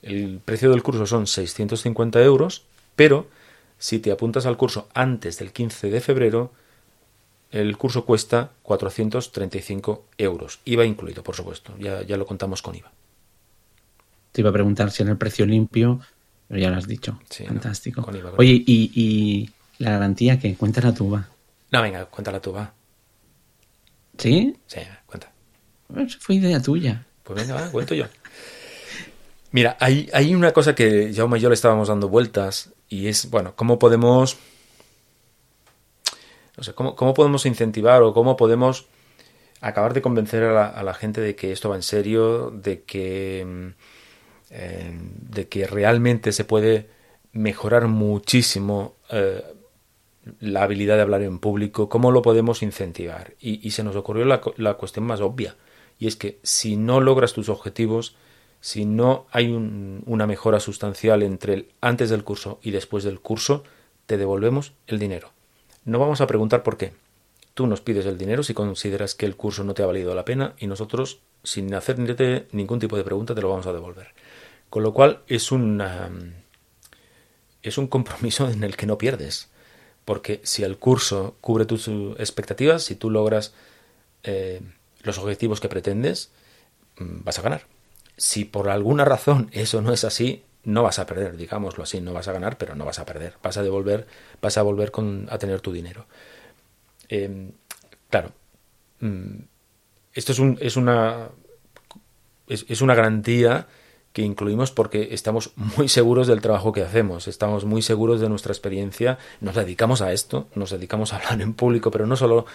el precio del curso son 650 euros, pero si te apuntas al curso antes del 15 de febrero, el curso cuesta 435 euros. IVA incluido, por supuesto. Ya, ya lo contamos con IVA. Te iba a preguntar si era el precio limpio, pero ya lo has dicho. Sí, no, Fantástico. con IVA, con Oye, y, y la garantía que cuéntala tú, va. No, venga, cuéntala tú, va. ¿Sí? Sí, cuenta. Pues fue idea tuya. Pues venga, va, cuento yo. Mira, hay, hay una cosa que Jaume y yo le estábamos dando vueltas y es, bueno, ¿cómo podemos... No sé, ¿cómo, cómo podemos incentivar o cómo podemos acabar de convencer a la, a la gente de que esto va en serio, de que, mm, eh, de que realmente se puede mejorar muchísimo eh, la habilidad de hablar en público, cómo lo podemos incentivar. Y, se nos ocurrió la, la cuestión más obvia, y es que si no logras tus objetivos, si no hay un- una mejora sustancial entre el antes del curso y después del curso, te devolvemos el dinero. No vamos a preguntar por qué. Tú nos pides el dinero si consideras que el curso no te ha valido la pena y nosotros, sin hacerte ningún tipo de pregunta, te lo vamos a devolver. Con lo cual es una, es un compromiso en el que no pierdes. Porque si el curso cubre tus expectativas, si tú logras eh, los objetivos que pretendes, mm, vas a ganar. Si por alguna razón eso no es así, no vas a perder, digámoslo así, no vas a ganar, pero no vas a perder. Vas a devolver, vas a volver con, a tener tu dinero. Eh, claro, mm, esto es, un, es una es una garantía que incluimos porque estamos muy seguros del trabajo que hacemos, estamos muy seguros de nuestra experiencia, nos dedicamos a esto, nos dedicamos a hablar en público, pero no solo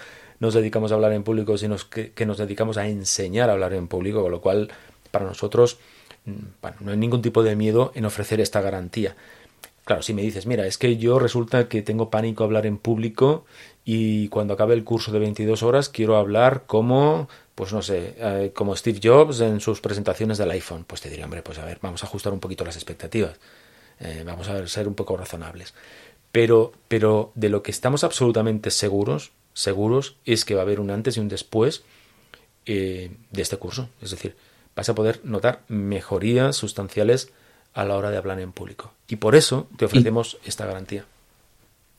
nos dedicamos a hablar en público, sino que, que nos dedicamos a enseñar a hablar en público, con lo cual para nosotros mm, bueno, no hay ningún tipo de miedo en ofrecer esta garantía. Claro, si me dices, mira, es que yo resulta que tengo pánico a hablar en público y cuando acabe el curso de 22 horas quiero hablar como, pues no sé, eh, como Steve Jobs en sus presentaciones del iPhone. Pues te diría, hombre, pues a ver, vamos a ajustar un poquito las expectativas. Eh, vamos a ser un poco razonables. Pero, pero de lo que estamos absolutamente seguros, seguros, es que va a haber un antes y un después eh, de este curso. Es decir, vas a poder notar mejorías sustanciales a la hora de hablar en público. Y por eso te ofrecemos esta garantía.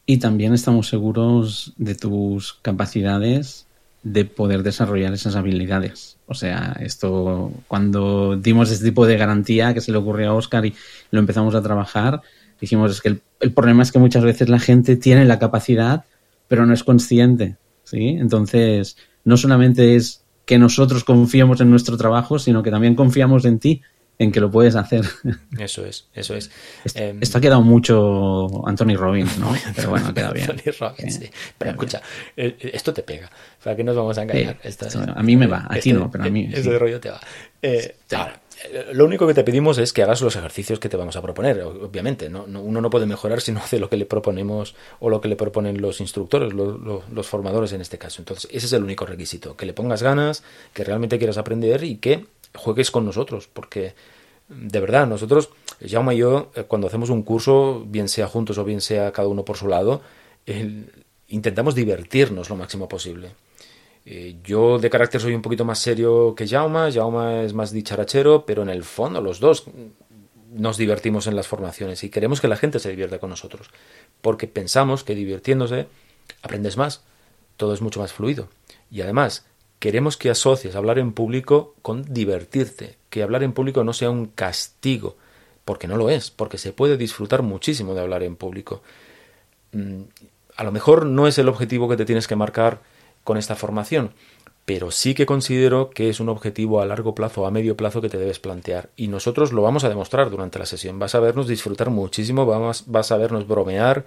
Y también estamos seguros de tus capacidades de poder desarrollar esas habilidades. O sea, esto, cuando dimos este tipo de garantía que se le ocurrió a Oscar y lo empezamos a trabajar, dijimos es que el, el problema es que muchas veces la gente tiene la capacidad, pero no es consciente. ¿sí? Entonces, no solamente es que nosotros confiamos en nuestro trabajo, sino que también confiamos en ti, en que lo puedes hacer. Eso es, eso es. Esto, Em, esto ha quedado mucho Anthony Robbins, ¿no? Pero bueno, queda bien. Anthony Robbins, sí. Pero escucha, eh, eh, esto te pega. Sea, que nos vamos a engañar. Sí, a mí me va, a ti este- no, pero a mí Ese sí. rollo te va. Eh, ahora, eh, lo único que te pedimos es que hagas los ejercicios que te vamos a proponer, obviamente. ¿no? No- uno no puede mejorar si no hace lo que le proponemos o lo que le proponen los instructores, lo- lo- los formadores en este caso. Entonces, ese es el único requisito. Que le pongas ganas, que realmente quieras aprender y que juegues con nosotros, porque de verdad, nosotros, Jaume y yo, eh, cuando hacemos un curso, bien sea juntos o bien sea cada uno por su lado, intentamos divertirnos lo máximo posible. Eh, yo de carácter soy un poquito más serio que Jaume, Jaume es más dicharachero, pero en el fondo los dos nos divertimos en las formaciones y queremos que la gente se divierta con nosotros, porque pensamos que divirtiéndose aprendes más, todo es mucho más fluido. Y además, queremos que asocies hablar en público con divertirte, que hablar en público no sea un castigo, porque no lo es, porque se puede disfrutar muchísimo de hablar en público. Mm, A lo mejor no es el objetivo que te tienes que marcar con esta formación, pero sí que considero que es un objetivo a largo plazo o a medio plazo que te debes plantear. Y nosotros lo vamos a demostrar durante la sesión. Vas a vernos disfrutar muchísimo, vas a vernos bromear,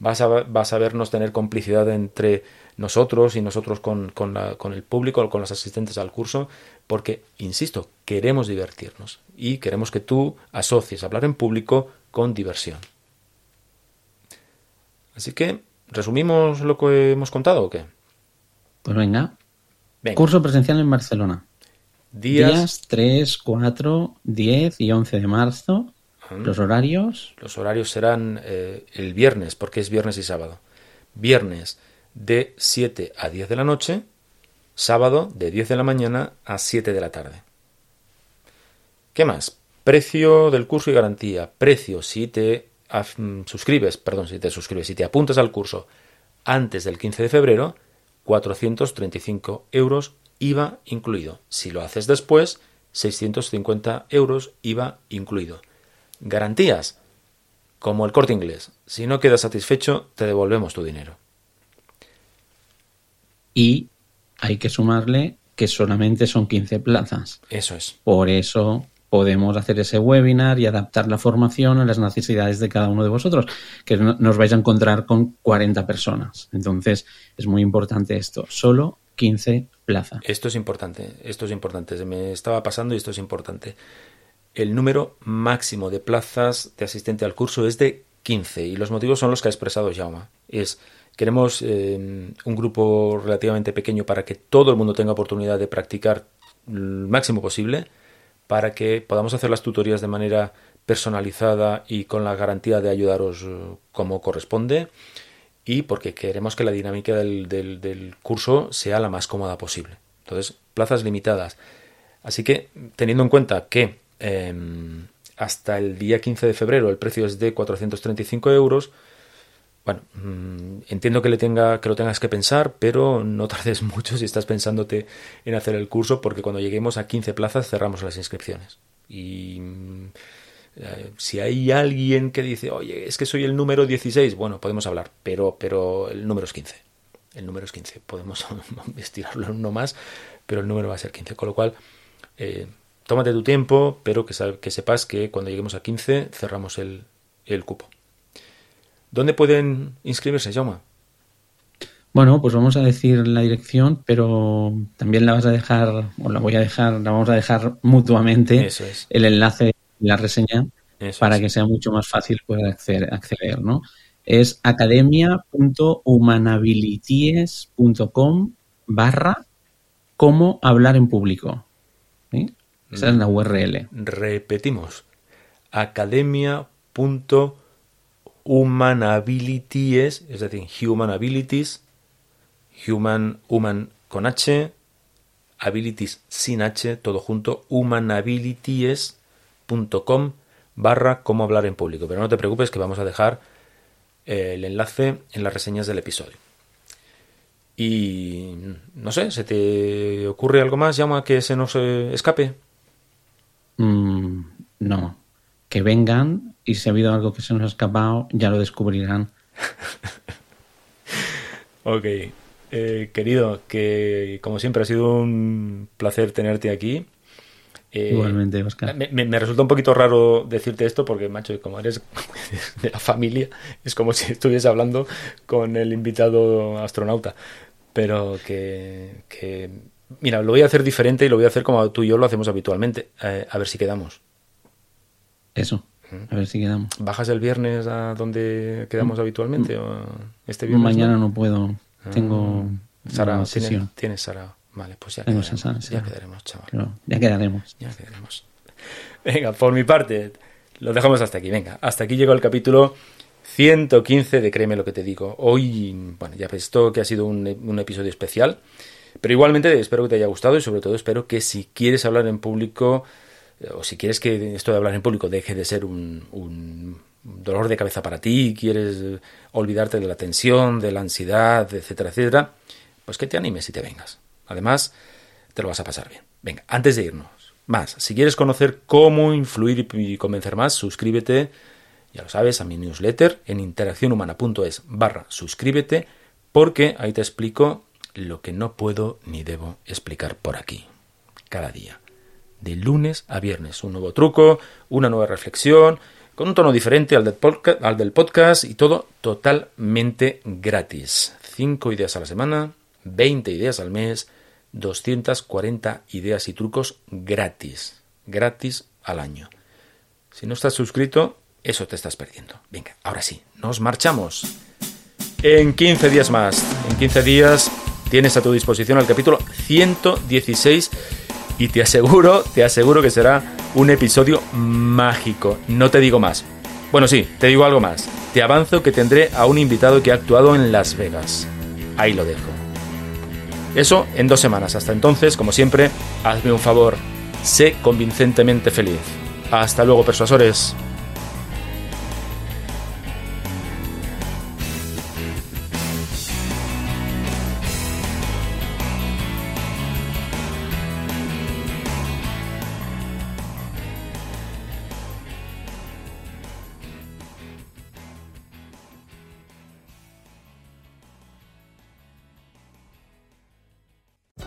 vas a vernos tener complicidad entre nosotros y nosotros con, con, la- con el público, con los asistentes al curso, porque, insisto, queremos divertirnos y queremos que tú asocies hablar en público con diversión. Así que, ¿resumimos lo que hemos contado o qué? Pues venga. Venga. Curso presencial en Barcelona. Días, Días 3, 4, 10 y 11 de marzo. Los horarios. los horarios serán eh, el viernes, porque es viernes y sábado. Viernes de 7 a 10 de la noche, sábado de 10 de la mañana a 7 de la tarde. ¿Qué más? Precio del curso y garantía. Precio si te suscribes, perdón, si te suscribes, si te apuntas al curso antes del 15 de febrero, 435 euros IVA incluido. Si lo haces después, 650 euros IVA incluido. Garantías, como el corte inglés. Si no quedas satisfecho, te devolvemos tu dinero. Y hay que sumarle que solamente son 15 plazas. Eso es. Por eso podemos hacer ese webinar y adaptar la formación a las necesidades de cada uno de vosotros, que no- nos vais a encontrar con 40 personas. Entonces, es muy importante esto. Solo 15 plazas. Esto es importante, esto es importante. Se me estaba pasando y esto es importante. El número máximo de plazas de asistente al curso es de 15 y los motivos son los que ha expresado Jaume. Es queremos eh, un grupo relativamente pequeño para que todo el mundo tenga oportunidad de practicar el máximo posible, para que podamos hacer las tutorías de manera personalizada y con la garantía de ayudaros eh, como corresponde y porque queremos que la dinámica del, curso sea la más cómoda posible. Entonces, plazas limitadas. Así que, teniendo en cuenta que eh, hasta el día 15 de febrero el precio es de 435 euros, bueno, mmm, entiendo que, le tenga, que lo tengas que pensar, pero no tardes mucho si estás pensándote en hacer el curso, porque cuando lleguemos a 15 plazas cerramos las inscripciones. Y eh, si hay alguien que dice, oye, es que soy el número 16, bueno, podemos hablar, pero, pero el número es 15. El número es 15. Podemos estirarlo uno más, pero el número va a ser 15. Con lo cual, eh, tómate tu tiempo, pero que, que, sepas que cuando lleguemos a 15 cerramos el, el cupo. ¿Dónde pueden inscribirse, Jaume? Bueno, pues vamos a decir la dirección, pero también la vas a dejar, o la voy a dejar, la vamos a dejar mutuamente Eso es. el enlace de la reseña Eso para es. que sea mucho más fácil poder acceder, acceder ¿no? Es academia.humanabilities.com barra cómo hablar en público. ¿sí? Es la URL. Repetimos. Academia.humanabilities, es decir, human abilities, human, human con H, abilities sin H, todo junto, humanabilities.com barra cómo hablar en público. Pero no te preocupes que vamos a dejar eh, el enlace en las reseñas del episodio. Y no sé, ¿se te ocurre algo más, llama que se nos eh, escape? Mm, no. Que vengan y si ha habido algo que se nos ha escapado, ya lo descubrirán. Ok. Eh, querido, que como siempre ha sido un placer tenerte aquí. Eh, Igualmente, Oscar. Me, me, me, resulta un poquito raro decirte esto porque, macho, como eres de la familia, es como si estuviese hablando con el invitado astronauta. Pero que, que, Mira, lo voy a hacer diferente y lo voy a hacer como tú y yo lo hacemos habitualmente. Eh, a ver si quedamos. Eso. A ver si quedamos. ¿Bajas el viernes a donde quedamos Mm. habitualmente? ¿O este viernes? Mañana no, no puedo. Tengo. Ah, Sara, una ¿tienes, sesión. tienes Sara. Vale, pues ya Tengo quedaremos, Sara, ya quedaremos, chaval. Pero ya quedaremos. Ya quedaremos. Venga, por mi parte, lo dejamos hasta aquí. Venga, hasta aquí llegó el capítulo 115 de Créeme lo que te digo. Hoy, bueno, ya ves esto que ha sido un, un episodio especial. Pero igualmente espero que te haya gustado y sobre todo espero que si quieres hablar en público eh, o si quieres que esto de hablar en público deje de ser un, un dolor de cabeza para ti, quieres olvidarte de la tensión, de la ansiedad, etcétera, etcétera, pues que te animes y te vengas. Además, te lo vas a pasar bien. Venga, antes de irnos, más, si quieres conocer cómo influir y convencer más, suscríbete, ya lo sabes, a mi newsletter en interaccionhumana.es barra suscríbete, porque ahí te explico lo que no puedo ni debo explicar por aquí, cada día. De lunes a viernes, un nuevo truco, una nueva reflexión, con un tono diferente al del, podcast, y todo totalmente gratis. 5 ideas a la semana, 20 ideas al mes, 240 ideas y trucos gratis. Gratis al año. Si no estás suscrito, eso te estás perdiendo. Venga, ahora sí, nos marchamos. En 15 días más, en 15 días tienes a tu disposición el capítulo 116 y te aseguro, te aseguro que será un episodio mágico. No te digo más. Bueno, sí, te digo algo más. Te avanzo que tendré a un invitado que ha actuado en Las Vegas. Ahí lo dejo. Eso en dos semanas. Hasta entonces, como siempre, hazme un favor. Sé convincentemente feliz. Hasta luego, persuasores.